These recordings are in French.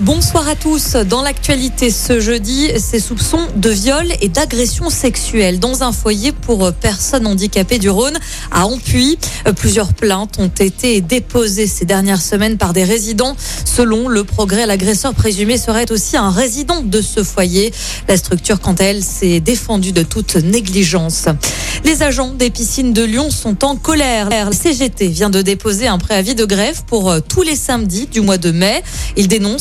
Bonsoir à tous. Dans l'actualité ce jeudi, ces soupçons de viol et d'agression sexuelle dans un foyer pour personnes handicapées du Rhône à Ampuy. Plusieurs plaintes ont été déposées ces dernières semaines par des résidents. Selon le progrès, l'agresseur présumé serait aussi un résident de ce foyer. La structure, quant à elle, s'est défendue de toute négligence. Les agents des piscines de Lyon sont en colère. La CGT vient de déposer un préavis de grève pour tous les samedis du mois de mai.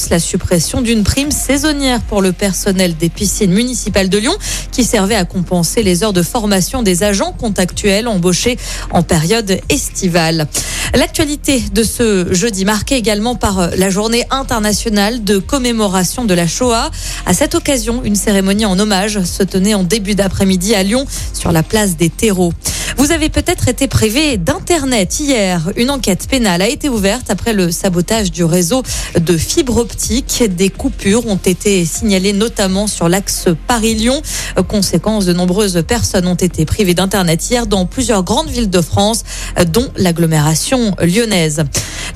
La suppression d'une prime saisonnière pour le personnel des piscines municipales de Lyon qui servait à compenser les heures de formation des agents contractuels embauchés en période estivale. L'actualité de ce jeudi marquée également par la journée internationale de commémoration de la Shoah. À cette occasion, une cérémonie en hommage se tenait en début d'après-midi à Lyon sur la place des terreaux. Vous avez peut-être été privé d'Internet hier. Une enquête pénale a été ouverte après le sabotage du réseau de fibre optique. Des coupures ont été signalées notamment sur l'axe Paris-Lyon. Conséquence, de nombreuses personnes ont été privées d'Internet hier dans plusieurs grandes villes de France, dont l'agglomération lyonnaise.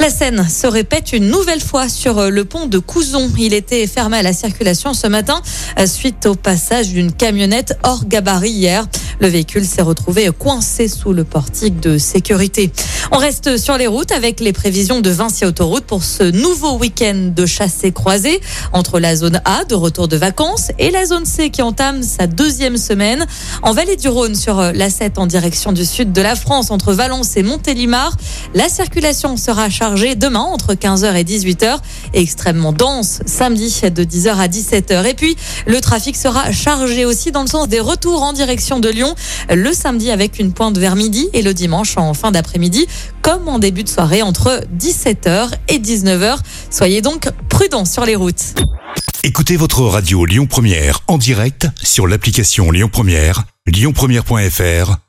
La Seine se répète une nouvelle fois sur le pont de Couzon. Il était fermé à la circulation ce matin suite au passage d'une camionnette hors gabarit hier. Le véhicule s'est retrouvé coincé sous le portique de sécurité. On reste sur les routes avec les prévisions de Vinci Autoroute pour ce nouveau week-end de chassé croisé entre la zone A de retour de vacances et la zone C qui entame sa deuxième semaine. En vallée du Rhône sur l'A7 en direction du sud de la France entre Valence et Montélimar, la circulation sera chargée demain entre 15h et 18h et extrêmement dense samedi de 10h à 17h. Et puis le trafic sera chargé aussi dans le sens des retours en direction de Lyon le samedi avec une pointe vers midi et le dimanche en fin d'après-midi comme en début de soirée entre 17h et 19h. Soyez donc prudents sur les routes. Écoutez votre radio Lyon Première en direct sur l'application Lyon Première, lyonpremière.fr